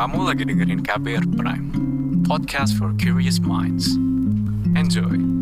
Kamu lagi dengerin KBR Prime, podcast for curious minds. Enjoy.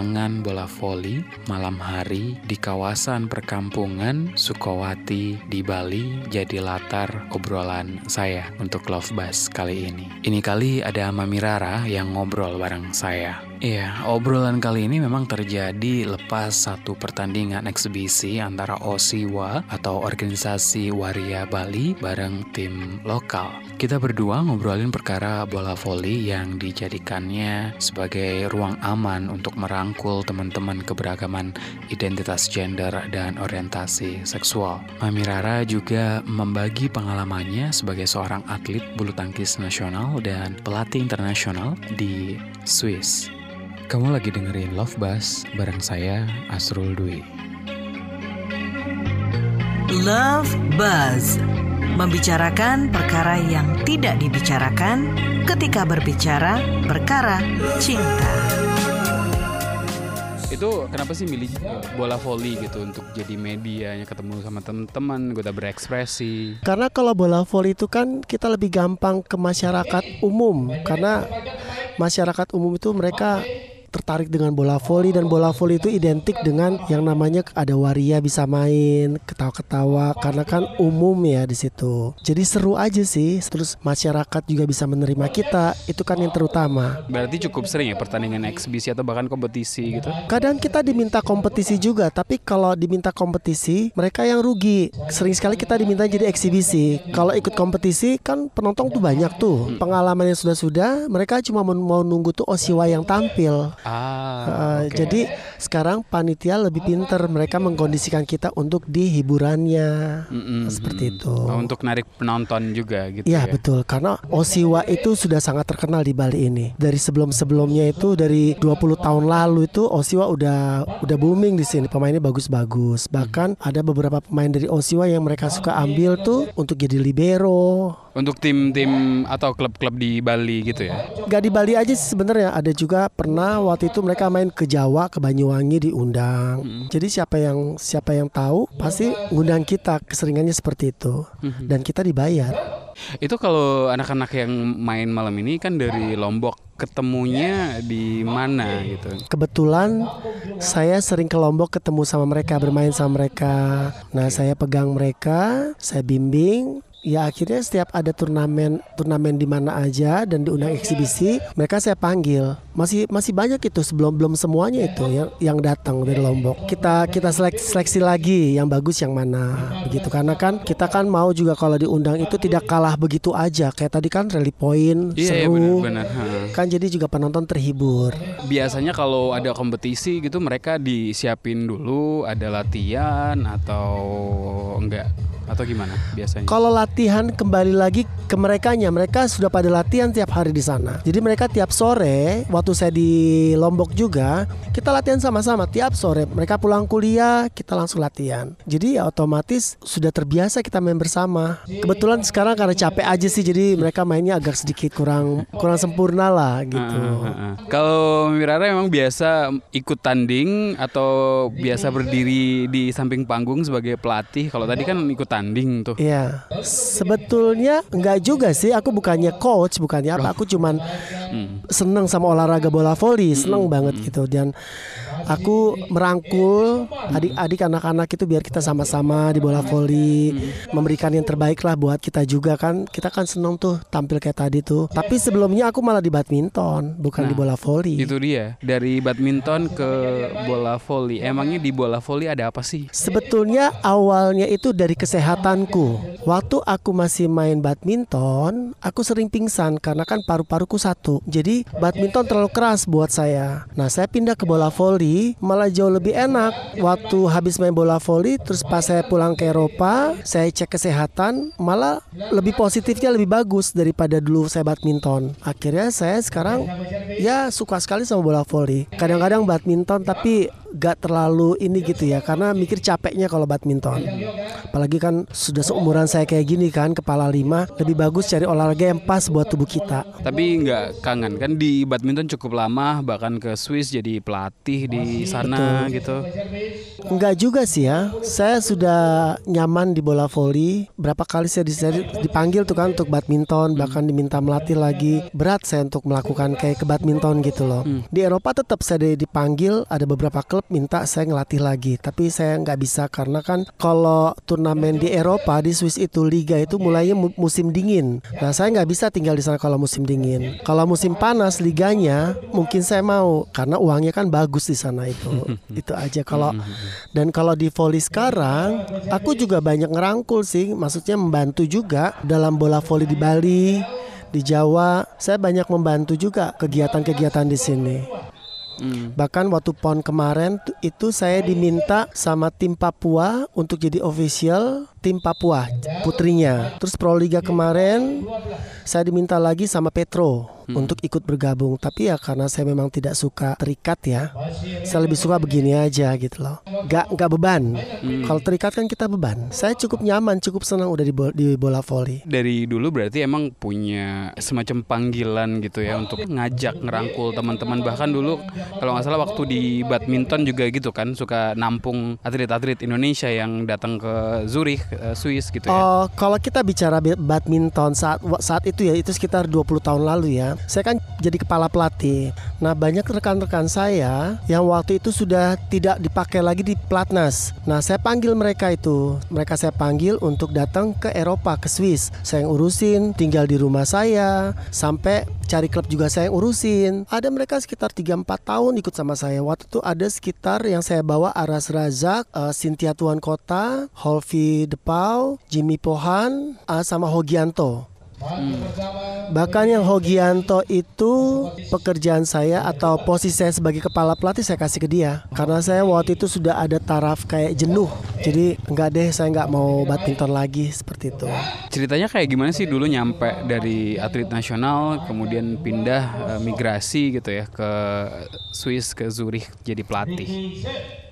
Lapangan bola voli malam hari di kawasan perkampungan Sukawati di Bali jadi latar obrolan saya untuk Love Bus kali ini. Ini kali ada Mami Rara yang ngobrol bareng saya. Iya, obrolan kali ini memang terjadi lepas satu pertandingan eksibisi antara OSIWA atau Organisasi Waria Bali bareng tim lokal. Kita berdua ngobrolin perkara bola voli yang dijadikannya sebagai ruang aman untuk merangkul teman-teman keberagaman identitas gender dan orientasi seksual. Mami Rara juga membagi pengalamannya sebagai seorang atlet bulu tangkis nasional dan pelatih internasional di Swiss. Kamu lagi dengerin Love Bus bareng saya Asrul Dwi. Love Buzz membicarakan perkara yang tidak dibicarakan ketika berbicara perkara cinta. Itu kenapa sih milih eh, bola voli gitu untuk jadi medianya ketemu sama teman-teman, gue berekspresi. Karena kalau bola voli itu kan kita lebih gampang ke masyarakat umum karena masyarakat umum itu mereka tertarik dengan bola voli dan bola voli itu identik dengan yang namanya ada waria bisa main ketawa-ketawa karena kan umum ya di situ. Jadi seru aja sih. Terus masyarakat juga bisa menerima kita. Itu kan yang terutama. Berarti cukup sering ya pertandingan eksibisi atau bahkan kompetisi gitu. Kadang kita diminta kompetisi juga, tapi kalau diminta kompetisi, mereka yang rugi. Sering sekali kita diminta jadi eksibisi. Kalau ikut kompetisi kan penonton tuh banyak tuh. Pengalaman yang sudah-sudah, mereka cuma mau, mau nunggu tuh Osiwa yang tampil. Ah, Uh, oke. Jadi sekarang panitia lebih pinter, mereka mengkondisikan kita untuk di hiburannya. Mm-mm, seperti itu. Oh, untuk narik penonton juga gitu Iya ya. betul karena Osiwa itu sudah sangat terkenal di Bali ini. Dari sebelum-sebelumnya itu dari 20 tahun lalu itu Osiwa udah udah booming di sini. Pemainnya bagus-bagus. Bahkan ada beberapa pemain dari Osiwa yang mereka suka ambil tuh untuk jadi libero. Untuk tim-tim atau klub-klub di Bali gitu ya. Gak di Bali aja sih sebenarnya ada juga pernah waktu itu mereka main ke Jawa ke Banyuwangi diundang. Jadi siapa yang siapa yang tahu pasti ngundang kita keseringannya seperti itu dan kita dibayar. Itu kalau anak-anak yang main malam ini kan dari Lombok ketemunya di mana gitu. Kebetulan saya sering ke Lombok ketemu sama mereka, bermain sama mereka. Nah, saya pegang mereka, saya bimbing. Ya akhirnya setiap ada turnamen turnamen di mana aja dan diundang eksibisi, mereka saya panggil. Masih masih banyak itu sebelum belum semuanya itu yang yang datang dari Lombok. Kita kita seleksi, seleksi lagi yang bagus yang mana begitu karena kan kita kan mau juga kalau diundang itu tidak kalah begitu aja. Kayak tadi kan rally point Iya, iya, seru. benar-benar. Ha. Kan jadi juga penonton terhibur. Biasanya kalau ada kompetisi gitu mereka disiapin dulu ada latihan atau enggak atau gimana biasanya? Kalau latihan kembali lagi ke merekanya, mereka sudah pada latihan tiap hari di sana. Jadi mereka tiap sore, waktu saya di Lombok juga, kita latihan sama-sama tiap sore. Mereka pulang kuliah, kita langsung latihan. Jadi ya otomatis sudah terbiasa kita main bersama. Kebetulan sekarang karena capek aja sih, jadi mereka mainnya agak sedikit kurang kurang sempurna lah gitu. Ah, ah, ah. Kalau Mirara memang biasa ikut tanding atau biasa berdiri di samping panggung sebagai pelatih. Kalau tadi kan ikut tanding tuh. Iya, sebetulnya enggak juga sih. Aku bukannya coach, bukannya apa. Aku cuman Hmm. seneng sama olahraga bola voli, seneng banget gitu. Dan aku merangkul adik-adik anak-anak itu biar kita sama-sama di bola voli, memberikan yang terbaik lah buat kita juga kan. Kita kan seneng tuh tampil kayak tadi tuh. Tapi sebelumnya aku malah di badminton, bukan di Nah, bola voli. Itu dia dari badminton ke bola voli. Emangnya di bola voli ada apa sih? Sebetulnya awalnya itu dari kesehatanku. Waktu aku masih main badminton, aku sering pingsan karena kan paru-paruku satu. Jadi badminton terlalu keras buat saya. Nah, saya pindah ke bola voli malah jauh lebih enak. Waktu habis main bola voli, terus pas saya pulang ke Eropa, saya cek kesehatan, malah lebih positifnya lebih bagus daripada dulu saya badminton. Akhirnya saya sekarang ya suka sekali sama bola voli. Kadang-kadang badminton tapi gak terlalu ini gitu ya karena mikir capeknya kalau badminton. Apalagi kan sudah seumuran saya kayak gini kan kepala lima lebih bagus cari olahraga yang pas buat tubuh kita. Tapi nggak kangen kan di badminton cukup lama bahkan ke Swiss jadi pelatih di sana gitu. Enggak juga sih ya saya sudah nyaman di bola voli. Berapa kali saya dipanggil tuh kan untuk badminton bahkan diminta melatih lagi. Berat saya untuk melakukan kayak ke badminton gitu loh. Di Eropa tetap saya di- dipanggil ada beberapa klub minta saya ngelatih lagi tapi saya nggak bisa karena kan kalau turnamen di Eropa di Swiss itu liga itu mulainya mu- musim dingin. Nah saya nggak bisa tinggal di sana kalau musim dingin. Kalau musim panas liganya mungkin saya mau karena uangnya kan bagus di sana itu. Itu aja kalau dan kalau di volley sekarang aku juga banyak ngerangkul sih maksudnya membantu juga dalam bola volley di Bali di Jawa. Saya banyak membantu juga kegiatan-kegiatan di sini Hmm. Bahkan waktu PON kemarin tu- itu saya diminta sama tim Papua untuk jadi official tim Papua putrinya. Terus Proliga kemarin saya diminta lagi sama Petro untuk ikut bergabung. Tapi ya karena saya memang tidak suka terikat ya. Saya lebih suka begini aja gitu loh. Gak nggak beban. Kalau terikat kan kita beban. Saya cukup nyaman, cukup senang udah di, bo- di bola voli. Dari dulu berarti emang punya semacam panggilan gitu ya untuk ngajak ngerangkul teman-teman bahkan dulu kalau nggak salah waktu di badminton juga gitu kan suka nampung atlet-atlet Indonesia yang datang ke Zurich, eh, Swiss gitu ya. Oh, kalau kita bicara bi- badminton saat saat itu ya itu sekitar 20 tahun lalu ya. Saya kan jadi kepala pelatih. Nah, banyak rekan-rekan saya yang waktu itu sudah tidak dipakai lagi di pelatnas. Nah, saya panggil mereka itu. Mereka saya panggil untuk datang ke Eropa, ke Swiss. Saya yang urusin, tinggal di rumah saya sampai cari klub juga saya urusin. Ada mereka sekitar 3-4 tahun ikut sama saya. Waktu itu ada sekitar yang saya bawa Aras Razak, eh, Cynthia Tuan Kota, Holvi Depau, Jimmy Pohan, eh, sama Hogianto. Bahkan yang Hogianto itu pekerjaan saya atau posisi saya sebagai kepala pelatih saya kasih ke dia. Karena saya waktu itu sudah ada taraf kayak jenuh. Jadi enggak deh saya nggak mau badminton lagi seperti itu. Ceritanya kayak gimana sih dulu nyampe dari atlet nasional kemudian pindah eh, migrasi gitu ya ke Swiss ke Zurich jadi pelatih.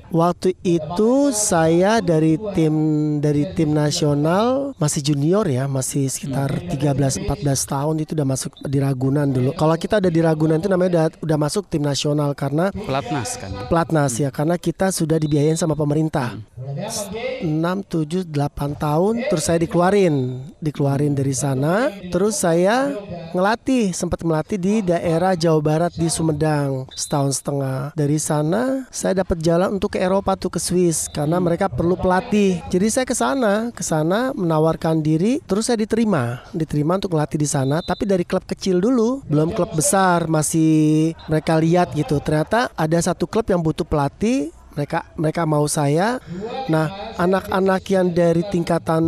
Waktu itu saya dari tim dari tim nasional masih junior ya, masih sekitar 13 14 tahun itu udah masuk di Ragunan dulu. Kalau kita ada di Ragunan itu namanya udah, udah masuk tim nasional karena Pelatnas kan. pelatnas ya karena kita sudah dibiayain sama pemerintah. 6 7 8 tahun terus saya dikeluarin, dikeluarin dari sana. Terus saya ngelatih, sempat melatih di daerah Jawa Barat di Sumedang setahun setengah. Dari sana saya dapat jalan untuk ke Eropa tuh ke Swiss karena mereka perlu pelatih. Jadi saya ke sana, ke sana menawarkan diri, terus saya diterima, diterima untuk melatih di sana. Tapi dari klub kecil dulu, belum klub besar, masih mereka lihat gitu. Ternyata ada satu klub yang butuh pelatih, mereka mereka mau saya. Nah, anak-anak yang dari tingkatan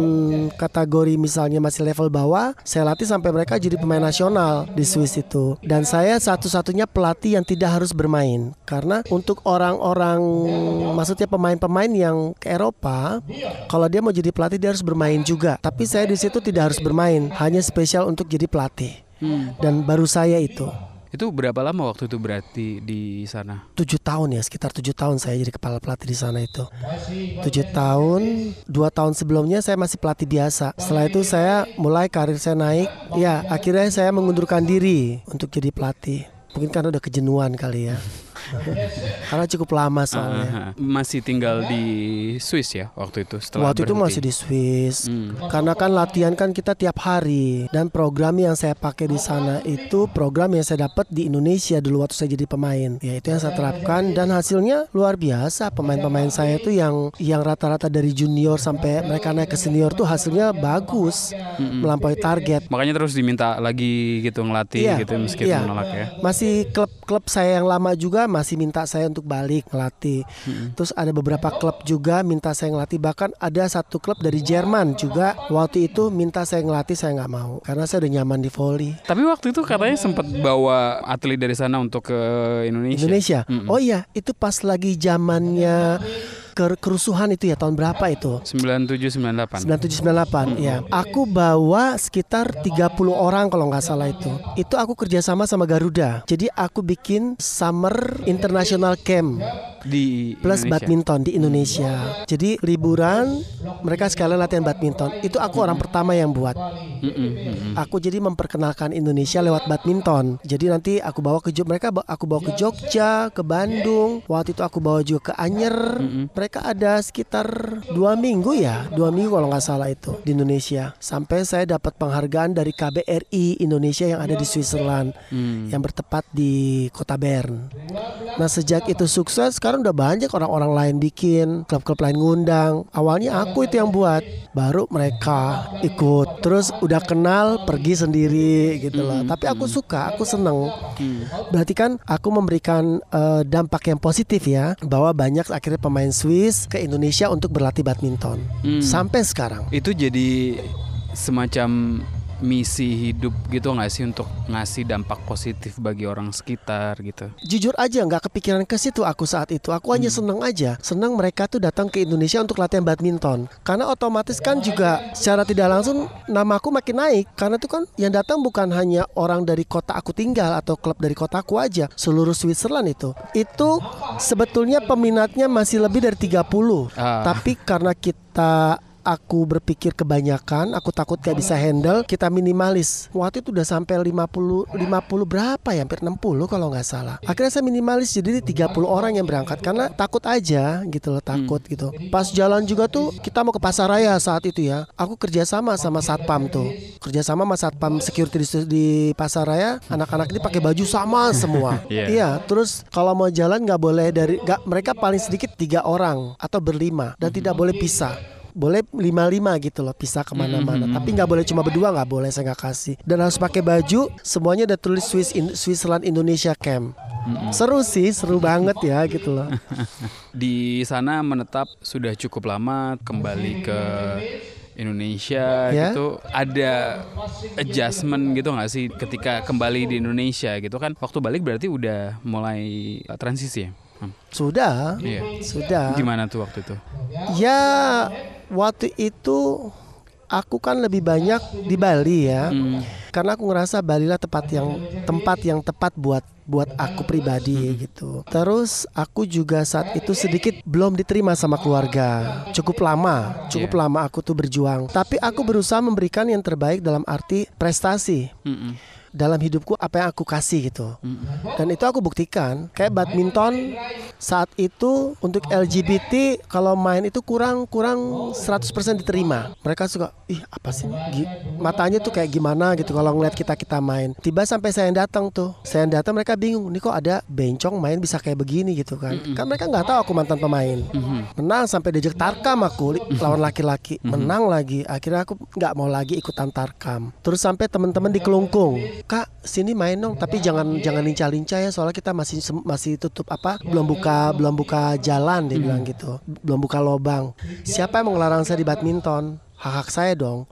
kategori misalnya masih level bawah, saya latih sampai mereka jadi pemain nasional di Swiss itu. Dan saya satu-satunya pelatih yang tidak harus bermain karena untuk orang-orang maksudnya pemain-pemain yang ke Eropa, kalau dia mau jadi pelatih dia harus bermain juga. Tapi saya di situ tidak harus bermain, hanya spesial untuk jadi pelatih. Dan baru saya itu Itu berapa lama waktu itu berarti di sana? tujuh tahun ya sekitar tujuh tahun saya jadi kepala pelatih di sana itu. Tujuh tahun dua tahun sebelumnya saya masih pelatih biasa. Setelah itu saya mulai karir saya naik. Ya akhirnya saya mengundurkan diri untuk jadi pelatih. Mungkin karena udah kejenuhan kali ya karena cukup lama soalnya Aha. Masih tinggal di Swiss ya waktu itu setelah Waktu itu berhenti? masih di Swiss. Hmm. Karena kan latihan kan kita tiap hari dan program yang saya pakai di sana itu program yang saya dapat di Indonesia dulu waktu saya jadi pemain. Ya itu yang saya terapkan dan hasilnya luar biasa. Pemain-pemain saya itu yang yang rata-rata dari junior sampai mereka naik ke senior tuh hasilnya bagus, melampaui target. Makanya terus diminta lagi gitu ngelatih Iya, gitu meski iya. menolak ya. Masih klub-klub saya yang lama juga masih minta saya untuk balik ngelatih. Terus ada beberapa klub juga minta saya ngelatih. Bahkan ada satu klub dari Jerman juga waktu itu minta saya ngelatih saya nggak mau karena saya udah nyaman di volley. Tapi waktu itu katanya sempat bawa atlet dari sana untuk ke Indonesia. Indonesia. Mm-mm. Oh iya, itu pas lagi zamannya kerusuhan itu ya tahun berapa itu? 97 98. 9798 ya. Aku bawa sekitar 30 orang kalau nggak salah itu. Itu aku kerjasama sama Garuda. Jadi aku bikin Summer International Camp di plus Indonesia. badminton di Indonesia. Jadi liburan mereka sekalian latihan badminton. Itu aku orang pertama yang buat. Mm-mm, mm-mm. Aku jadi memperkenalkan Indonesia lewat badminton. Jadi nanti aku bawa ke mereka aku bawa ke Jogja, ke Bandung. Waktu itu aku bawa juga ke Anyer. Mereka ada sekitar dua minggu ya, dua minggu kalau nggak salah itu di Indonesia. Sampai saya dapat penghargaan dari KBRI Indonesia yang ada di Switzerland, yang bertepat di kota Bern. Nah sejak itu sukses, sekarang udah banyak orang-orang lain bikin, klub-klub lain ngundang. Awalnya aku itu yang buat, baru mereka ikut. Terus udah kenal, pergi sendiri gitu loh. Tapi aku suka, aku seneng. Berarti kan aku memberikan eh, dampak yang positif ya, bahwa banyak akhirnya pemain Swiss ke Indonesia untuk berlatih badminton. Hmm. Sampai sekarang. Itu jadi semacam misi hidup gitu nggak sih untuk ngasih dampak positif bagi orang sekitar gitu. Jujur aja nggak kepikiran ke situ aku saat itu. Aku hanya seneng aja. Seneng mereka tuh datang ke Indonesia untuk latihan badminton. Karena otomatis kan juga secara tidak langsung namaku makin naik. Karena itu kan yang datang bukan hanya orang dari kota aku tinggal atau klub dari kotaku aja. Seluruh Switzerland itu. Itu sebetulnya peminatnya masih lebih dari 30. Ah. Tapi karena kita aku berpikir kebanyakan, aku takut gak bisa handle, kita minimalis. Waktu itu udah sampai 50 50 berapa ya? Hampir 60 kalau nggak salah. Akhirnya saya minimalis jadi 30 orang yang berangkat karena takut aja gitu loh, takut gitu. Pas jalan juga tuh kita mau ke Pasaraya saat itu ya. Aku kerjasama sama satpam tuh. Kerjasama sama satpam security di, di Pasaraya. Anak-anak ini pakai baju sama semua. Iya. Iya, terus kalau mau jalan nggak boleh dari nggak mereka paling sedikit tiga orang atau berlima dan tidak boleh pisah. Boleh lima lima gitu loh pisah ke mana-mana. Tapi nggak boleh cuma berdua nggak boleh saya nggak kasih. Dan harus pakai baju semuanya ada tulis Swiss in, Switzerland Indonesia Camp. Seru sih, seru banget ya gitu loh. Di sana menetap sudah cukup lama kembali ke Indonesia Ya. gitu ada adjustment gitu nggak sih ketika kembali di Indonesia gitu kan waktu balik berarti udah mulai transisi ya Hmm. Sudah, Iya. sudah. gimana tuh waktu itu Ya waktu itu aku kan lebih banyak di Bali ya. Hmm. Karena aku ngerasa Bali lah tempat yang tempat yang tepat buat buat aku pribadi gitu. Terus aku juga saat itu sedikit belum diterima sama keluarga. Cukup lama, cukup lama aku tuh berjuang. Tapi aku berusaha memberikan yang terbaik dalam arti prestasi Mm-mm. Dalam hidupku apa yang aku kasih gitu. Dan itu aku buktikan. Kayak badminton saat itu untuk LGBT kalau main itu kurang kurang 100% diterima. Mereka suka ih apa sih? Gi- Matanya tuh kayak gimana gitu kalau ngeliat kita-kita main. Tiba sampai saya yang datang tuh. Saya yang datang mereka bingung. Nih kok ada bencong main bisa kayak begini gitu kan. Kan mereka nggak tahu aku mantan pemain. Menang sampai diajak tarkam aku lawan laki-laki. Menang lagi. Akhirnya aku nggak mau lagi ikutan tarkam. Terus sampai teman-teman di kelungkung. Kak, sini main dong, tapi jangan jangan lincah-lincah ya soalnya kita masih masih tutup apa? Belum buka belum buka jalan dia bilang gitu. Belum buka lobang. Siapa yang mau ngelarang saya di badminton? Hak-hak saya dong.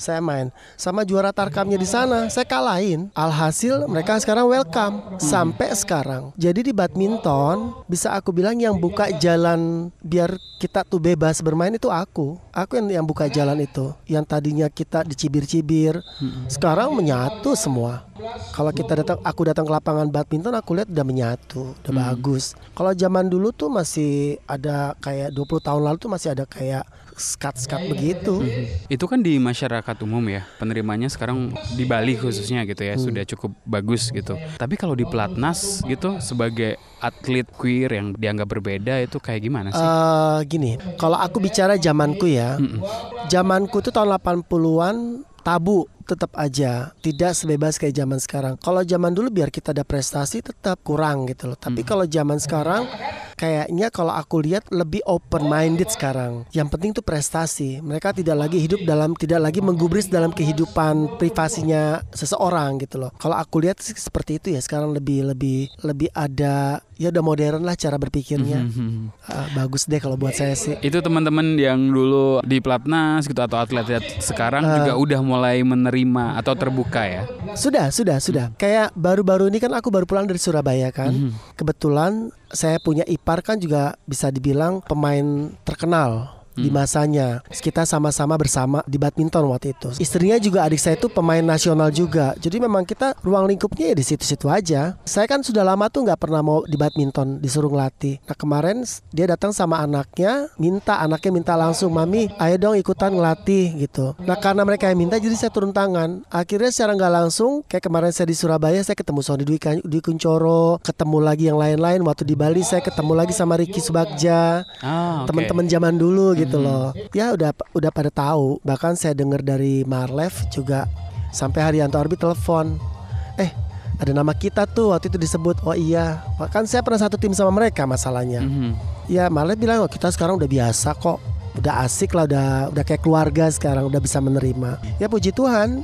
Saya main sama juara tarkamnya di sana, saya kalahin. Alhasil mereka sekarang welcome sampai sekarang. Jadi di badminton bisa aku bilang yang buka jalan biar kita tuh bebas bermain itu aku. Aku yang yang buka jalan itu. Yang tadinya kita dicibir-cibir, sekarang menyatu semua. Kalau kita datang, aku datang ke lapangan badminton, aku lihat udah menyatu, udah bagus. Kalau zaman dulu tuh masih ada kayak 20 tahun lalu tuh masih ada kayak skat-skat begitu. itu kan di masyarakat umum ya penerimanya sekarang di Bali khususnya gitu ya sudah cukup bagus gitu. Tapi kalau di pelatnas gitu sebagai atlet queer yang dianggap berbeda itu kayak gimana sih? Eh gini, kalau aku bicara zamanku ya, zamanku tuh tahun 80-an tabu tetap aja tidak sebebas kayak zaman sekarang. Kalau zaman dulu biar kita ada prestasi tetap kurang gitu loh. Tapi kalau zaman sekarang kayaknya kalau aku lihat lebih open minded sekarang. Yang penting tuh prestasi. Mereka tidak lagi hidup dalam tidak lagi menggubris dalam kehidupan privasinya seseorang gitu loh. Kalau aku lihat sih seperti itu ya sekarang lebih lebih lebih ada ya udah modern lah cara berpikirnya. Mhm. Ah, bagus deh kalau buat saya sih. Itu teman-teman yang dulu di platnas gitu atau atlet-atlet sekarang Ah. juga udah mulai menerima atau terbuka ya. Sudah, sudah, sudah. Kayak baru-baru ini kan aku baru pulang dari Surabaya kan. Kebetulan saya punya ipar kan juga bisa dibilang pemain terkenal di masanya. Kita sama-sama bersama di badminton waktu itu. Istrinya juga adik saya itu pemain nasional juga. Jadi memang kita ruang lingkupnya ya di situ-situ aja. Saya kan sudah lama tuh nggak pernah mau di badminton disuruh ngelatih. Nah kemarin dia datang sama anaknya, minta anaknya minta langsung, mami, ayo dong ikutan ngelatih gitu. Nah karena mereka yang minta, jadi saya turun tangan. Akhirnya secara nggak langsung, kayak kemarin saya di Surabaya, saya ketemu Sony Dwi, Kan- Dwi Kuncoro, ketemu lagi yang lain-lain. Waktu di Bali saya ketemu lagi sama Ricky Subagja Ah, oke. teman-teman zaman dulu gitu loh. Ya udah udah pada tahu. Bahkan saya dengar dari Marlev juga sampai Haryanto Arbi telepon. Eh, ada nama kita tuh waktu itu disebut. Oh iya, kan saya pernah satu tim sama mereka masalahnya. Mhm. Ya Marlev bilang oh, kita sekarang udah biasa kok. Udah asik lah, udah udah kayak keluarga sekarang, udah bisa menerima. Ya puji Tuhan,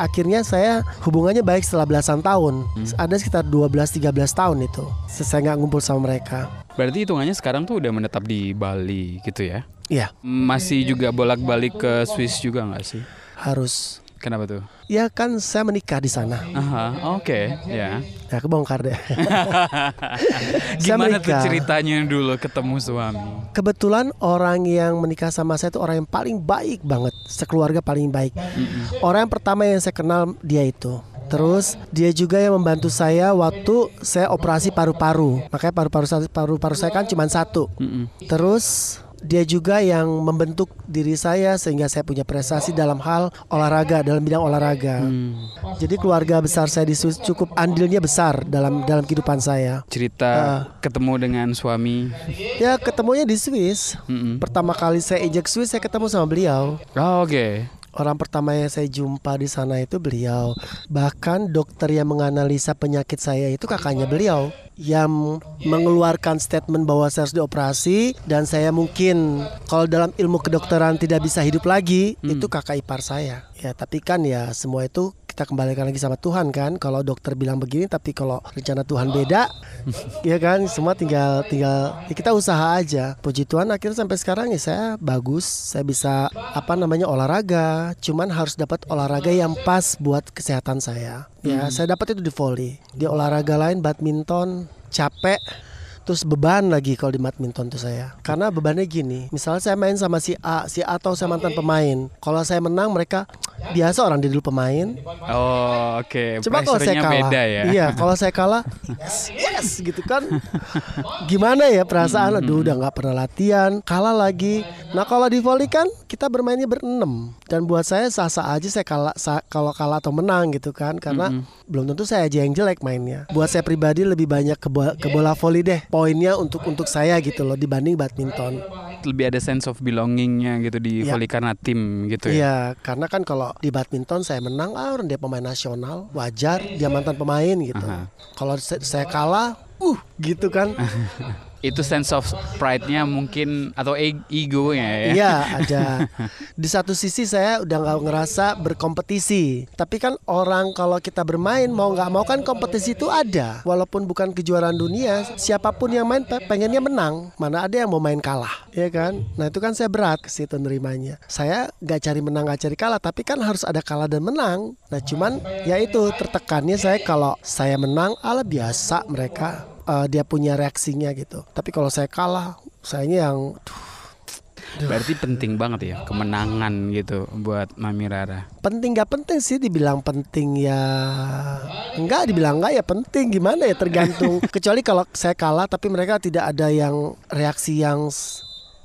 akhirnya saya hubungannya baik setelah belasan tahun. Ada sekitar 12-13 tahun itu. Saya nggak ngumpul sama mereka. Berarti hitungannya sekarang tuh udah menetap di Bali gitu ya. Iya, Masih juga bolak-balik ke Swiss juga nggak sih? harus. Kenapa tuh? Ya kan saya menikah di sana. Aha, oke, ya. Ya kebongkar deh. Gimana tuh ceritanya dulu ketemu suami? Kebetulan orang yang menikah sama saya itu orang yang paling baik banget, sekeluarga paling baik. Orang yang pertama yang saya kenal dia itu. Terus dia juga yang membantu saya waktu saya operasi paru-paru. Makanya paru-paru saya- paru-paru saya kan cuma satu. Mm-mm. Terus dia juga yang membentuk diri saya sehingga saya punya prestasi dalam hal olahraga, dalam bidang olahraga. Hmm. Jadi keluarga besar saya di Swiss cukup andilnya besar dalam dalam kehidupan saya. Cerita Ah. ketemu dengan suami. Ya ketemunya di Swiss. Mm-mm. Pertama kali saya ejek Swiss saya ketemu sama beliau. Oh, oke. Orang pertama yang saya jumpa di sana itu beliau. Bahkan dokter yang menganalisa penyakit saya itu kakaknya beliau yang mengeluarkan statement bahwa saya harus dioperasi dan saya mungkin kalau dalam ilmu kedokteran tidak bisa hidup lagi itu kakak ipar saya. Ya tapi kan ya semua itu kita kembalikan lagi sama Tuhan kan. Kalau dokter bilang begini tapi kalau rencana Tuhan beda ya kan semua tinggal tinggal ya kita usaha aja. Puji Tuhan akhirnya sampai sekarang ya saya bagus. Saya bisa apa namanya olahraga. Cuman harus dapat olahraga yang pas buat kesehatan saya. Ya saya dapat itu di volley. Di olahraga lain badminton capek terus beban lagi kalau di badminton tuh saya karena bebannya gini misalnya saya main sama si A si A atau saya mantan pemain kalau saya menang mereka biasa orang dia dulu pemain Oh, oke. Coba kalau saya kalah, beda ya. iya kalau saya kalah, yes, yes gitu kan. Gimana ya perasaan? Aduh, udah nggak pernah latihan, kalah lagi. Nah kalau di volley kan kita bermainnya berenam dan buat saya sah-sah aja saya kalah sa- kalau kalah atau menang gitu kan, karena belum tentu saya aja yang jelek mainnya. Buat saya pribadi lebih banyak ke, bo- ke bola volley deh, poinnya untuk untuk saya gitu loh dibanding badminton. Lebih ada sense of belongingnya gitu di Iya. volley karena tim gitu ya. Iya, karena kan kalau di badminton saya menang, ah orang dia pemain nasional, wajar dia mantan pemain gitu. Kalau saya kalah, uh gitu kan. Itu sense of pride-nya mungkin atau e- ego-nya ya. Iya, ada. Di satu sisi saya udah nggak ngerasa berkompetisi. Tapi kan orang kalau kita bermain mau nggak mau kan kompetisi itu ada. Walaupun bukan kejuaraan dunia, siapa pun yang main pe- pengennya menang. Mana ada yang mau main kalah, ya kan? Nah itu kan saya berat ke situ nerimanya. Saya nggak cari menang nggak cari kalah, tapi kan harus ada kalah dan menang. Nah cuman ya itu tertekannya saya kalau saya menang, ala biasa mereka eh, dia punya reaksinya gitu. Tapi kalau saya kalah, sayanya yang Berarti penting banget ya kemenangan gitu buat Mami Rara. penting gak penting sih dibilang penting ya enggak dibilang enggak ya penting. Gimana ya tergantung. Kecuali kalau saya kalah tapi mereka tidak ada yang reaksi yang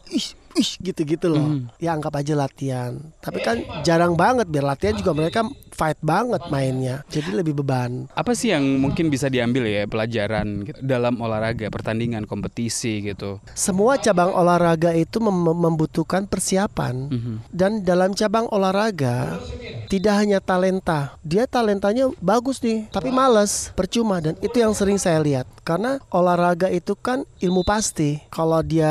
ih ih gitu-gitu loh. Ya anggap aja latihan. Tapi kan jarang banget biar latihan juga mereka fight banget mainnya jadi lebih beban Apa sih yang mungkin bisa diambil ya pelajaran gitu, dalam olahraga, pertandingan, kompetisi gitu. semua cabang olahraga itu mem- membutuhkan persiapan Mhm. dan dalam cabang olahraga tidak hanya talenta, dia talentanya bagus nih, tapi males, percuma dan itu yang sering saya lihat. Karena olahraga itu kan ilmu pasti. Kalau dia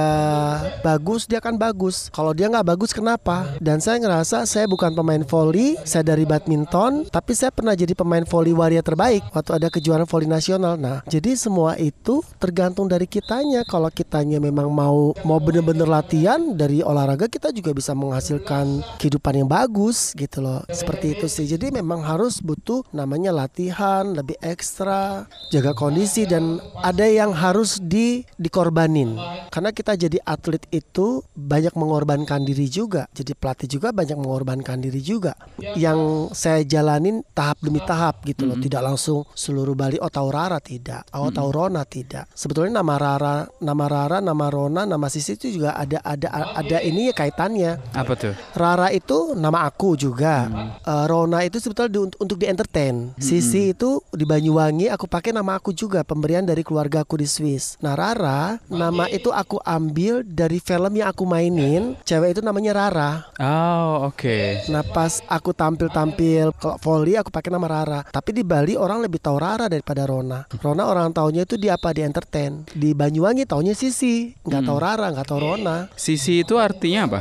bagus, dia kan bagus. Kalau dia nggak bagus, kenapa? Dan saya ngerasa saya bukan pemain volley, saya dari badminton, tapi saya pernah jadi pemain volley waria terbaik waktu ada kejuaraan volley nasional. Nah, jadi semua itu tergantung dari kitanya. Kalau kitanya memang mau mau bener-bener latihan dari olahraga, kita juga bisa menghasilkan kehidupan yang bagus gitu loh. Seperti itu sih. Jadi memang harus butuh namanya latihan lebih ekstra, jaga kondisi dan ada yang harus di dikorbanin. Karena kita jadi atlet itu banyak mengorbankan diri juga. Jadi pelatih juga banyak mengorbankan diri juga. Yang saya jalanin tahap demi tahap gitu loh. Tidak langsung seluruh Bali oh tahu Rara tidak. Oh tahu Rona tidak. Sebetulnya nama Rara, nama Rara, nama Rona, nama Sisi itu juga ada ada ada ini ya kaitannya. Apa tuh? Rara itu nama aku juga. Eh, Rona itu sebetulnya di- untuk, untuk di entertain. Sisi itu di Banyuwangi aku pakai nama aku juga pemberian dari keluarga aku di Swiss. Nah Rara nama itu aku ambil dari film yang aku mainin. Cewek itu namanya Rara. Oh, oke. Nah pas aku tampil-tampil kalau volley aku pakai nama Rara. Tapi di Bali orang lebih tahu Rara daripada Rona. Rona orang taunya itu di apa di entertain. Di Banyuwangi taunya Sisi, nggak tahu Rara, nggak tahu Rona. Sisi itu artinya apa?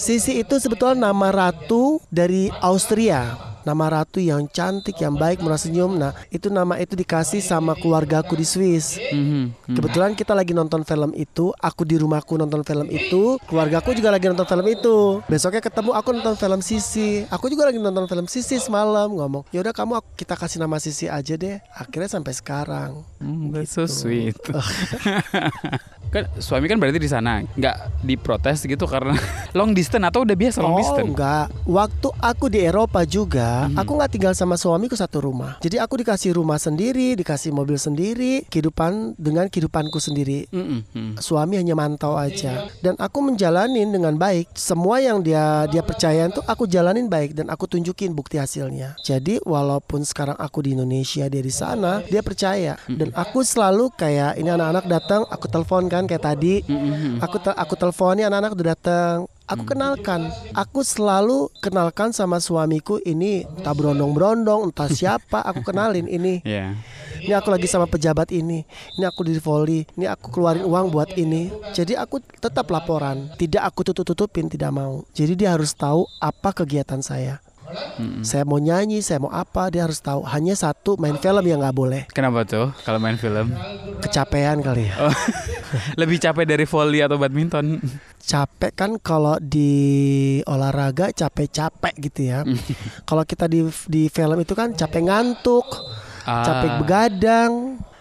Sisi itu sebetulnya nama ratu dari Austria. Nama ratu yang cantik, yang baik, murah senyum. Nah, itu nama itu dikasih sama keluargaku di Swiss. Mhm. Kebetulan kita lagi nonton film itu, aku di rumahku nonton film itu, keluargaku juga lagi nonton film itu. Besoknya ketemu aku nonton film Sisi. Aku juga lagi nonton film Sisi semalam ngomong, "Ya udah kamu aku- kita kasih nama Sisi aja deh." Akhirnya sampai sekarang. Hmm, that's so sweet. kan suami kan berarti di sana nggak diprotes gitu karena long distance atau udah biasa long oh distance? enggak, waktu aku di Eropa juga, aku nggak tinggal sama suamiku satu rumah. Jadi aku dikasih rumah sendiri, dikasih mobil sendiri, kehidupan dengan kehidupanku sendiri. Mm-mm, mm. Suami hanya mantau aja dan aku menjalanin dengan baik. Semua yang dia dia percaya itu aku jalanin baik dan aku tunjukin bukti hasilnya. Jadi walaupun sekarang aku di Indonesia dia di sana, dia percaya dan aku selalu kayak ini anak-anak datang, aku telepon kan kayak tadi. Aku te- aku telepon nih anak-anak udah datang. Aku kenalkan, aku selalu kenalkan sama suamiku ini entah berondong-berondong, entah siapa, aku kenalin ini. Ya. Ini aku lagi sama pejabat ini. Ini aku di volley. Ini aku keluarin uang buat ini. Jadi aku tetap laporan. Tidak aku tutup-tutupin, tidak mau. Jadi dia harus tahu apa kegiatan saya. Saya mau nyanyi, saya mau apa, dia harus tahu. Hanya satu main film yang nggak boleh. Kenapa tuh kalau main film? Kecapean kali ya. Oh, lebih capek dari volley atau badminton? Capek kan kalau di olahraga capek-capek gitu ya. kalau kita di di film itu kan capek ngantuk, capek Ah. begadang.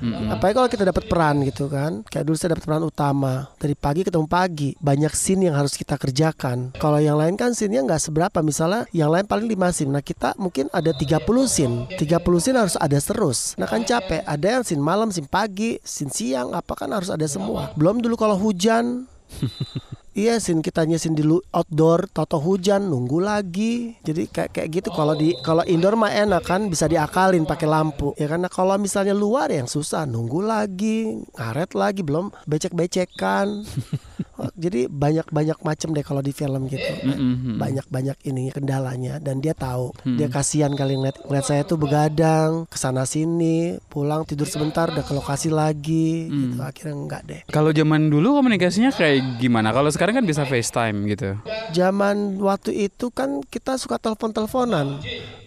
Mm-mm. Apalagi kalau kita dapat peran gitu kan. Kayak dulu saya dapat peran utama. Dari pagi ketemu pagi. Banyak scene yang harus kita kerjakan. Kalau yang lain kan scene-nya nggak seberapa. Misalnya yang lain paling 5 scene. Nah kita mungkin ada 30 scene. 30 scene harus ada terus. Nah kan capek. Ada yang scene malam, scene pagi, scene siang. Apa kan harus ada semua. Belum dulu kalau hujan. Iya, sin kita nyesin di outdoor, toto hujan, nunggu lagi. Jadi kayak kayak gitu. Kalau di kalau indoor mah enak kan, bisa diakalin pakai lampu. Ya karena kalau misalnya luar yang susah, nunggu lagi, ngaret lagi, belum becek-becekan. Oh, Jadi banyak-banyak macam deh kalau di film gitu. Mm-mm. Banyak-banyak ini kendalanya dan dia tahu. Dia kasihan kali ngeliat, ngeliat saya tuh begadang ke sana sini, pulang tidur sebentar udah ke lokasi lagi. Gitu. Akhirnya enggak deh. Kalau zaman dulu komunikasinya kayak gimana? Kalau sekarang kan bisa FaceTime gitu. Zaman waktu itu kan kita suka telepon-teleponan.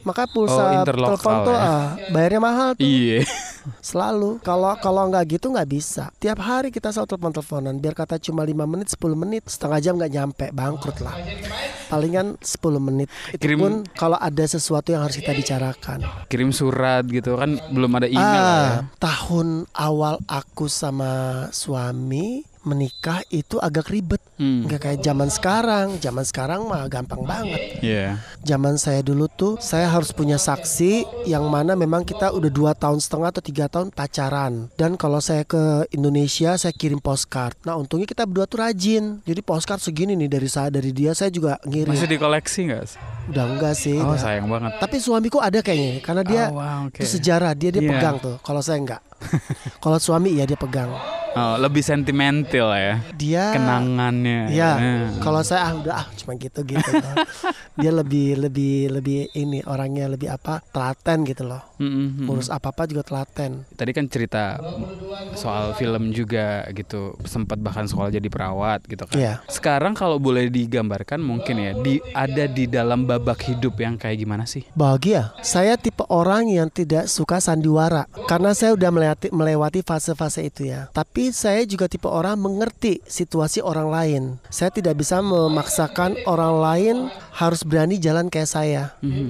Maka Oh, pulsa interlokal telepon tuh ya. ah, bayarnya mahal tuh. Iya. Selalu. Kalau kalau nggak gitu nggak bisa. Tiap hari kita selalu telepon-teleponan. Biar kata cuma 5 menit, 10 menit, setengah jam nggak nyampe, bangkrut lah. Palingan 10 menit. Itu Kirim- pun kalau ada sesuatu yang harus kita bicarakan. Kirim surat gitu kan belum ada email lah ya. ah, tahun awal aku sama suami menikah itu agak ribet. Hmm. Nggak kayak zaman sekarang. Zaman sekarang mah gampang banget. Iya. Zaman saya dulu tuh saya harus punya saksi yang mana memang kita udah dua tahun setengah atau tiga tahun pacaran. Dan kalau saya ke Indonesia saya kirim postcard. Nah untungnya kita berdua tuh rajin. Jadi postcard segini nih dari saya dari dia saya juga ngirim. Masih dikoleksi nggak? sih? Udah enggak sih. Oh udah. sayang banget. Tapi suamiku ada kayaknya karena dia Oh, wow, oke. itu sejarah dia dia Iya. pegang tuh. Kalau saya enggak. kalau suami iya dia pegang. Oh, lebih sentimental ya. Dia Kenangannya. Ya, Eh. kalau saya ah udah ah cuma gitu gitu. loh. dia lebih lebih lebih ini orangnya lebih apa telaten gitu loh. Mm, mm, mm. Urus apa apa juga telaten. Tadi kan cerita soal film juga gitu, sempat bahkan sekolah jadi perawat gitu kan. Iya. Sekarang kalau boleh digambarkan mungkin ya di ada di dalam babak hidup yang kayak gimana sih? Bahagia. Saya tipe orang yang tidak suka sandiwara karena saya udah melewati melewati fase-fase itu ya. Tapi saya juga tipe orang mengerti situasi orang lain. Saya tidak bisa memaksakan orang lain harus berani jalan kayak saya.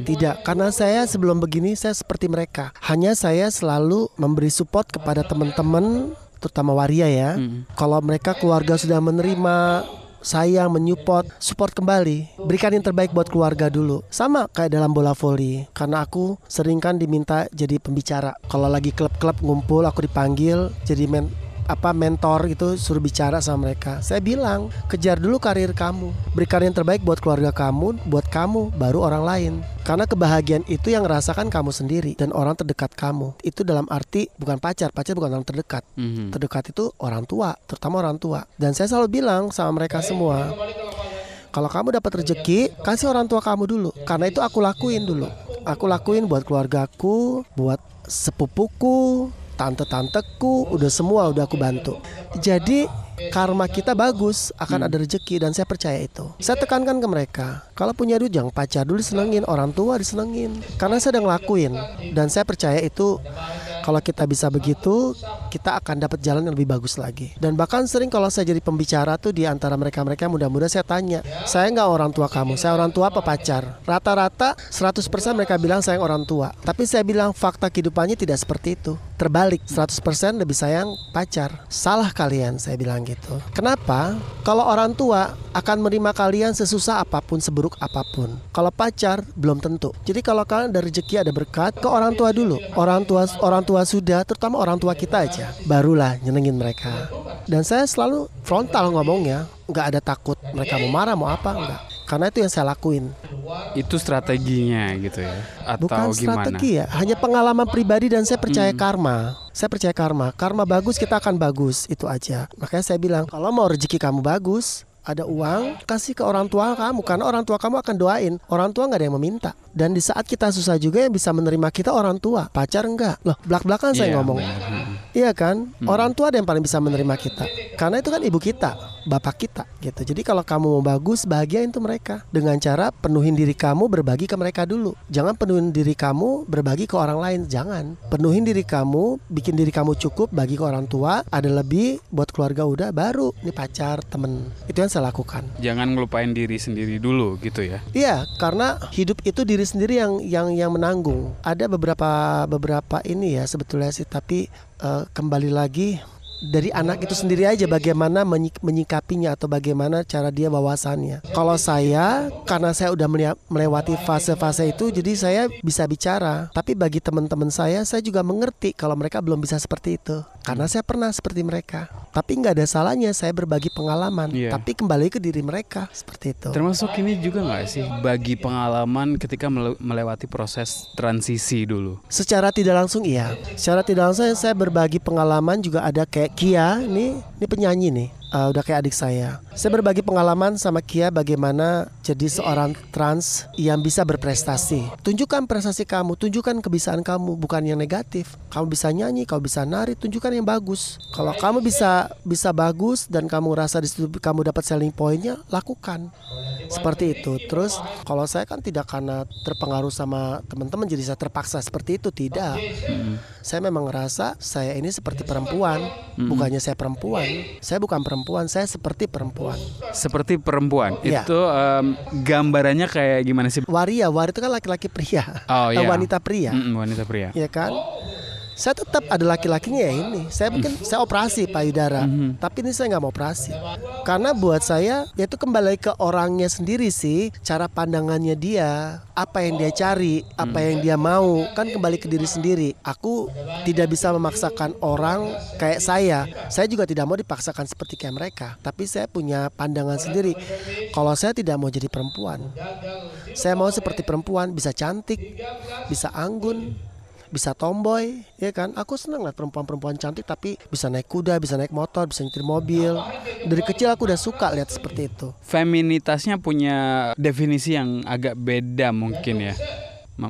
Tidak, karena saya sebelum begini saya seperti mereka. Hanya saya selalu memberi support kepada teman-teman terutama waria ya. Kalau mereka keluarga sudah menerima sayang, menyupport, support kembali. Berikan yang terbaik buat keluarga dulu. Sama kayak dalam bola voli. Karena aku sering kan diminta jadi pembicara. Kalau lagi klub-klub ngumpul, aku dipanggil jadi men apa mentor gitu suruh bicara sama mereka. Saya bilang, kejar dulu karir kamu. Berikan yang terbaik buat keluarga kamu, buat kamu, baru orang lain. Karena kebahagiaan itu yang rasakan kamu sendiri dan orang terdekat kamu. Itu dalam arti bukan pacar, pacar bukan orang terdekat. Mhm. Terdekat itu orang tua, terutama orang tua. Dan saya selalu bilang sama mereka semua, kalau kamu dapat rezeki, kasih orang tua kamu dulu. Karena itu aku lakuin dulu. Aku lakuin buat keluargaku, buat sepupuku, tante-tanteku, udah semua udah aku bantu. Jadi karma kita bagus akan ada rezeki dan saya percaya itu. Saya tekankan ke mereka, kalau punya duit jangan pacar dulu disenengin, orang tua disenengin. Karena saya udah ngelakuin dan saya percaya itu kalau kita bisa begitu, kita akan dapat jalan yang lebih bagus lagi. Dan bahkan sering kalau saya jadi pembicara tuh di antara mereka-mereka muda-muda saya tanya, saya nggak orang tua kamu, saya orang tua apa pacar? Rata-rata 100% mereka bilang saya orang tua. Tapi saya bilang fakta kehidupannya tidak seperti itu. Terbalik, 100% lebih sayang pacar. Salah kalian, saya bilang gitu. Kenapa? Kalau orang tua akan menerima kalian sesusah apa pun, seburuk apa pun. Kalau pacar belum tentu. Jadi kalau kalian ada rezeki, ada berkat, ke orang tua dulu. Orang tua orang tua sudah, terutama orang tua kita aja, barulah nyenengin mereka. Dan saya selalu frontal ngomongnya, nggak ada takut mereka mau marah mau apa enggak. Karena itu yang saya lakuin. Itu strateginya gitu ya atau Bukan gimana? strategi ya, hanya pengalaman pribadi dan saya percaya karma. Saya percaya karma. Karma bagus kita akan bagus, itu aja. Makanya saya bilang, kalau mau rezeki kamu bagus, ada uang, kasih ke orang tua kamu karena orang tua kamu akan doain. Orang tua nggak ada yang meminta. Dan di saat kita susah juga yang bisa menerima kita orang tua, pacar enggak. Loh, belak-belakan saya Iya, ngomong. Iya kan? Orang tua ada yang paling bisa menerima kita. Karena itu kan ibu kita, bapak kita gitu. Jadi kalau kamu mau bagus, bahagiain tuh mereka dengan cara penuhin diri kamu berbagi ke mereka dulu. Jangan penuhin diri kamu berbagi ke orang lain, jangan. Penuhin diri kamu, bikin diri kamu cukup bagi ke orang tua, ada lebih buat keluarga udah baru ini pacar, temen. Itu yang saya lakukan. Jangan ngelupain diri sendiri dulu gitu ya. Iya, karena hidup itu diri sendiri yang yang yang menanggung. Ada beberapa beberapa ini ya sebetulnya sih, tapi eh, kembali lagi dari anak itu sendiri aja bagaimana menyik- menyikapinya atau bagaimana cara dia bawasannya. Kalau saya karena saya udah melewati fase-fase itu jadi saya bisa bicara. Tapi bagi teman-teman saya saya juga mengerti kalau mereka belum bisa seperti itu. Karena saya pernah seperti mereka. Tapi nggak ada salahnya saya berbagi pengalaman. Iya. Tapi kembali ke diri mereka seperti itu. Termasuk ini juga nggak sih bagi pengalaman ketika mele- melewati proses transisi dulu. Secara tidak langsung iya. Secara tidak langsung saya berbagi pengalaman juga ada kayak Kia nih, ini penyanyi nih. Eh, udah kayak adik saya. Saya berbagi pengalaman sama Kia bagaimana jadi seorang trans yang bisa berprestasi. Tunjukkan prestasi kamu, tunjukkan kebiasaan kamu, bukan yang negatif. Kamu bisa nyanyi, kamu bisa nari, tunjukkan yang bagus. Kalau kamu bisa bisa bagus dan kamu rasa di situ kamu dapat selling pointnya, lakukan. Seperti itu. Terus kalau saya kan tidak karena terpengaruh sama teman-teman jadi saya terpaksa seperti itu tidak. Saya memang ngerasa saya ini seperti perempuan, bukannya saya perempuan. Saya bukan perempuan, saya seperti perempuan. Seperti perempuan. Iya. Itu em, gambarannya kayak gimana sih? Waria, waria itu kan laki-laki pria, Oh, iya. wanita pria, Mm-mm, wanita pria. ya kan? Saya tetap ada laki-lakinya ya ini. Saya mungkin saya operasi payudara, tapi ini saya nggak mau operasi. Karena buat saya yaitu kembali ke orangnya sendiri sih, cara pandangannya dia, apa yang dia cari, apa yang dia mau, kan kembali ke diri sendiri. Aku tidak bisa memaksakan orang kayak saya. Saya juga tidak mau dipaksakan seperti kayak mereka, tapi saya punya pandangan sendiri. Kalau saya tidak mau jadi perempuan, saya mau seperti perempuan, bisa cantik, bisa anggun, bisa tomboy, ya kan? Aku senang lihat perempuan-perempuan cantik tapi bisa naik kuda, bisa naik motor, bisa nyetir mobil. Dari kecil aku udah suka lihat seperti itu. Feminitasnya punya definisi yang agak beda mungkin ya.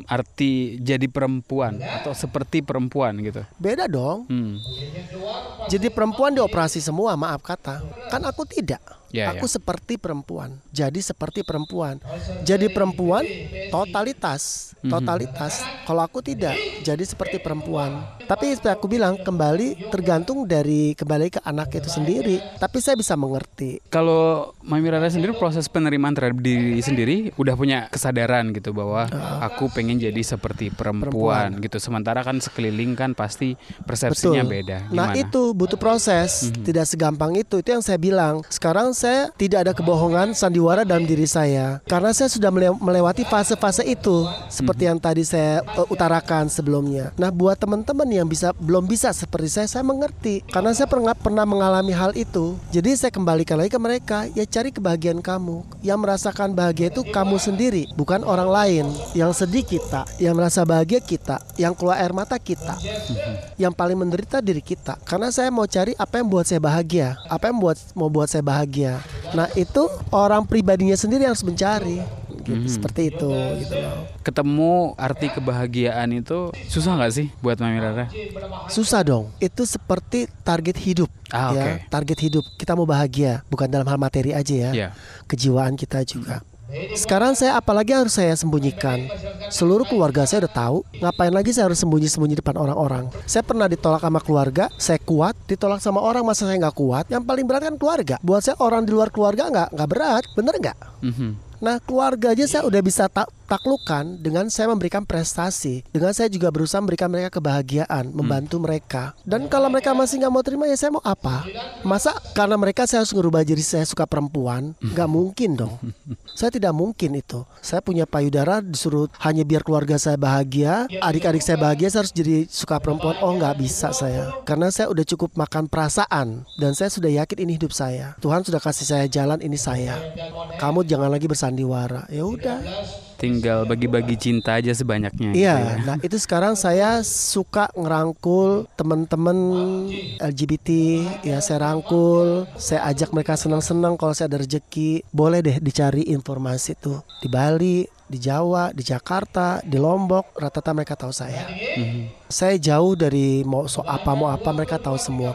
Arti jadi perempuan atau seperti perempuan gitu. Beda dong. Hmm. Jadi perempuan dioperasi semua, maaf kata. Kan aku tidak. Ya, aku ya. seperti perempuan. Jadi seperti perempuan. Jadi perempuan totalitas, Mhm. totalitas. Kalau aku tidak, jadi seperti perempuan. Tapi seperti aku bilang kembali tergantung dari kembali ke anak itu sendiri. Tapi saya bisa mengerti. Kalau Mami Rara sendiri proses penerimaan terhadap diri sendiri udah punya kesadaran gitu bahwa aku pengen jadi seperti perempuan, gitu. Sementara kan sekeliling kan pasti persepsinya Betul. beda. Nah Gimana? itu butuh proses, tidak segampang itu. Itu yang saya bilang. Sekarang saya tidak ada kebohongan sandiwara dalam diri saya, karena saya sudah mele- melewati fase-fase itu, seperti yang tadi saya uh, utarakan sebelumnya. Nah buat teman-teman yang bisa belum bisa seperti saya, saya mengerti, karena saya pernah pernah mengalami hal itu. Jadi saya kembalikan lagi ke mereka, ya cari kebahagiaan kamu. Yang merasakan bahagia itu kamu sendiri, bukan orang lain. Yang sedih kita, yang merasa bahagia kita, yang keluar air mata kita yang paling menderita diri kita karena saya mau cari apa yang buat saya bahagia apa yang buat mau buat saya bahagia nah itu orang pribadinya sendiri yang harus mencari. Gitu, seperti itu gitu loh. Ketemu arti kebahagiaan itu susah nggak sih buat Mami Rara? susah dong. Itu seperti target hidup Ah, ya. oke. target hidup. Kita mau bahagia bukan dalam hal materi aja ya. Iya. kejiwaan kita juga. Sekarang saya apalagi harus saya sembunyikan Seluruh keluarga saya udah tahu Ngapain lagi saya harus sembunyi-sembunyi depan orang-orang Saya pernah ditolak sama keluarga Saya kuat Ditolak sama orang masa saya nggak kuat Yang paling berat kan keluarga Buat saya orang di luar keluarga nggak nggak berat Bener nggak? Mhm. Nah keluarga aja saya udah bisa tak taklukan dengan saya memberikan prestasi dengan saya juga berusaha memberikan mereka kebahagiaan membantu mereka. Dan kalau mereka masih nggak mau terima ya saya mau apa? Masa karena mereka saya harus ngerubah jadi saya suka perempuan? Nggak mungkin dong. Saya tidak mungkin itu. Saya punya payudara disuruh hanya biar keluarga saya bahagia adik-adik saya bahagia saya harus jadi suka perempuan. Oh nggak bisa saya. Karena saya udah cukup makan perasaan dan saya sudah yakin ini hidup saya. Tuhan sudah kasih saya jalan ini saya. Kamu jangan lagi bersandiwara. Ya udah Tinggal bagi-bagi cinta aja sebanyaknya. gitu Iya, ya. nah itu sekarang saya suka ngerangkul teman-teman LGBT, ya saya rangkul, saya ajak mereka senang-senang kalau saya ada rezeki, boleh deh dicari informasi tuh di Bali, di Jawa, di Jakarta, di Lombok, rata-rata mereka tahu saya. Saya jauh dari mau so apa mau apa mereka tahu semua.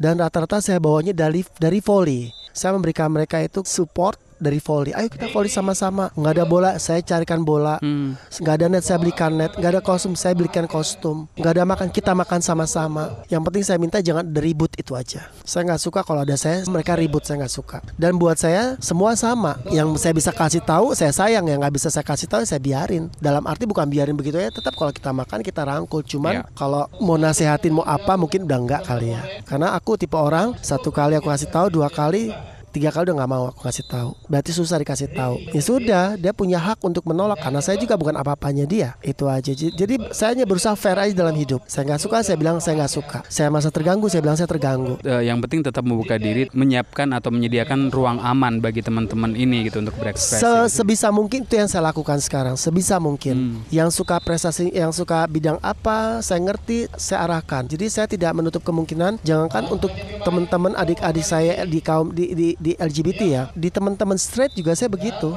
Dan rata-rata saya bawanya dari dari volley. Saya memberikan mereka itu support dari volley. Ayo kita volley sama-sama. Nggak ada bola, saya carikan bola. Hmm. Nggak ada net, saya belikan net. Nggak ada kostum, saya belikan kostum. Nggak ada makan, kita makan sama-sama. Yang penting saya minta jangan ribut itu aja. Saya nggak suka kalau ada saya, mereka ribut saya nggak suka. Dan buat saya semua sama. Yang saya bisa kasih tahu, saya sayang. Yang nggak bisa saya kasih tahu, saya biarin. Dalam arti bukan biarin begitu ya. Tetap kalau kita makan kita rangkul. Cuman Ya. kalau mau nasehatin mau apa mungkin udah nggak kali ya. Karena aku tipe orang satu kali aku kasih tahu, dua kali tiga kali udah nggak mau aku kasih tahu. Berarti susah dikasih tahu. Ya sudah dia punya hak untuk menolak karena saya juga bukan apa-apanya dia. Itu aja. Jadi saya hanya berusaha fair aja dalam hidup. Saya nggak suka saya bilang saya nggak suka. Saya masa terganggu saya bilang saya terganggu. Eh, yang penting tetap membuka diri, menyiapkan atau menyediakan ruang aman bagi teman-teman ini gitu untuk berekspresi. Se- sebisa mungkin itu yang saya lakukan sekarang. Sebisa mungkin. Hmm. yang suka prestasi yang suka bidang apa saya ngerti saya arahkan. Jadi saya tidak menutup kemungkinan. Jangankan untuk teman-teman adik-adik saya di kaum di, di, di LGBT ya. Di teman-teman straight juga saya begitu.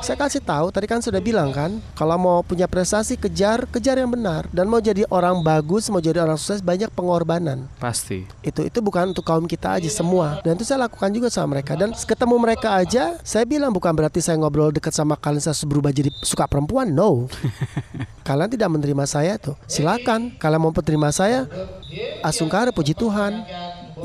Saya kasih tahu tadi kan sudah bilang kan kalau mau punya prestasi kejar kejar yang benar. Dan mau jadi orang bagus mau jadi orang sukses banyak pengorbanan. Pasti. itu itu bukan untuk kaum kita aja semua. Dan itu saya lakukan juga sama mereka. Dan ketemu mereka aja saya bilang bukan berarti saya ngobrol dekat sama kalian saya berubah jadi suka perempuan. No. Kalian tidak menerima saya tuh. Silakan. Kalian mau menerima saya asungkara puji Tuhan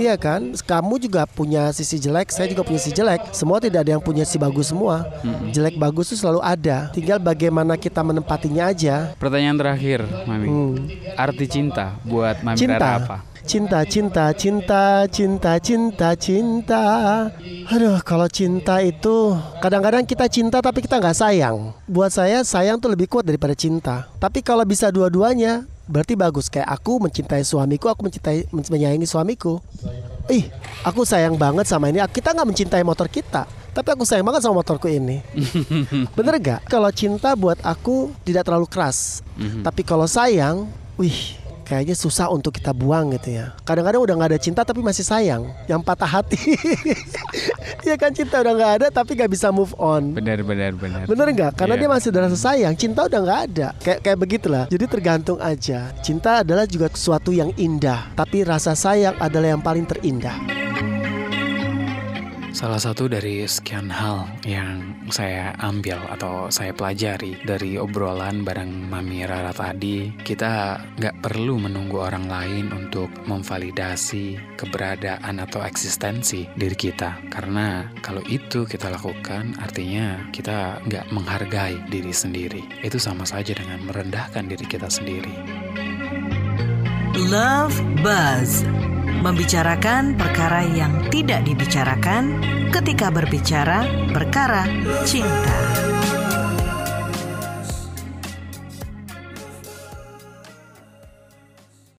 Iya kan, kamu juga punya sisi jelek, saya juga punya sisi jelek. Semua tidak ada yang punya sisi bagus semua. Jelek bagus itu selalu ada. Tinggal bagaimana kita menempatinya aja. Pertanyaan terakhir, Mami. Hmm. Arti cinta buat Mami cinta Rara apa? cinta cinta cinta cinta cinta cinta aduh kalau cinta itu kadang-kadang kita cinta tapi kita nggak sayang buat saya sayang tuh lebih kuat daripada cinta tapi kalau bisa dua-duanya berarti bagus kayak aku mencintai suamiku aku mencintai men- menyayangi suamiku. Ih aku sayang banget sama ini. Kita nggak mencintai motor kita tapi aku sayang banget sama motorku ini. Bener gak? Kalau cinta buat aku tidak terlalu keras. Tapi kalau sayang wih kayaknya susah untuk kita buang gitu ya. Kadang-kadang udah nggak ada cinta tapi masih sayang, yang patah hati. Iya kan cinta udah nggak ada tapi nggak bisa move on. Benar benar benar. Bener nggak? Karena Iya. dia masih ada rasa sayang, cinta udah nggak ada. Kayak kayak begitulah. Jadi tergantung aja. Cinta adalah juga sesuatu yang indah, tapi rasa sayang adalah yang paling terindah. Salah satu dari sekian hal yang saya ambil atau saya pelajari dari obrolan bareng Mami Rara tadi, kita nggak perlu menunggu orang lain untuk memvalidasi keberadaan atau eksistensi diri kita. Karena kalau itu kita lakukan, artinya kita nggak menghargai diri sendiri. Itu sama saja dengan merendahkan diri kita sendiri. Love Buzz membicarakan perkara yang tidak dibicarakan ketika berbicara perkara cinta.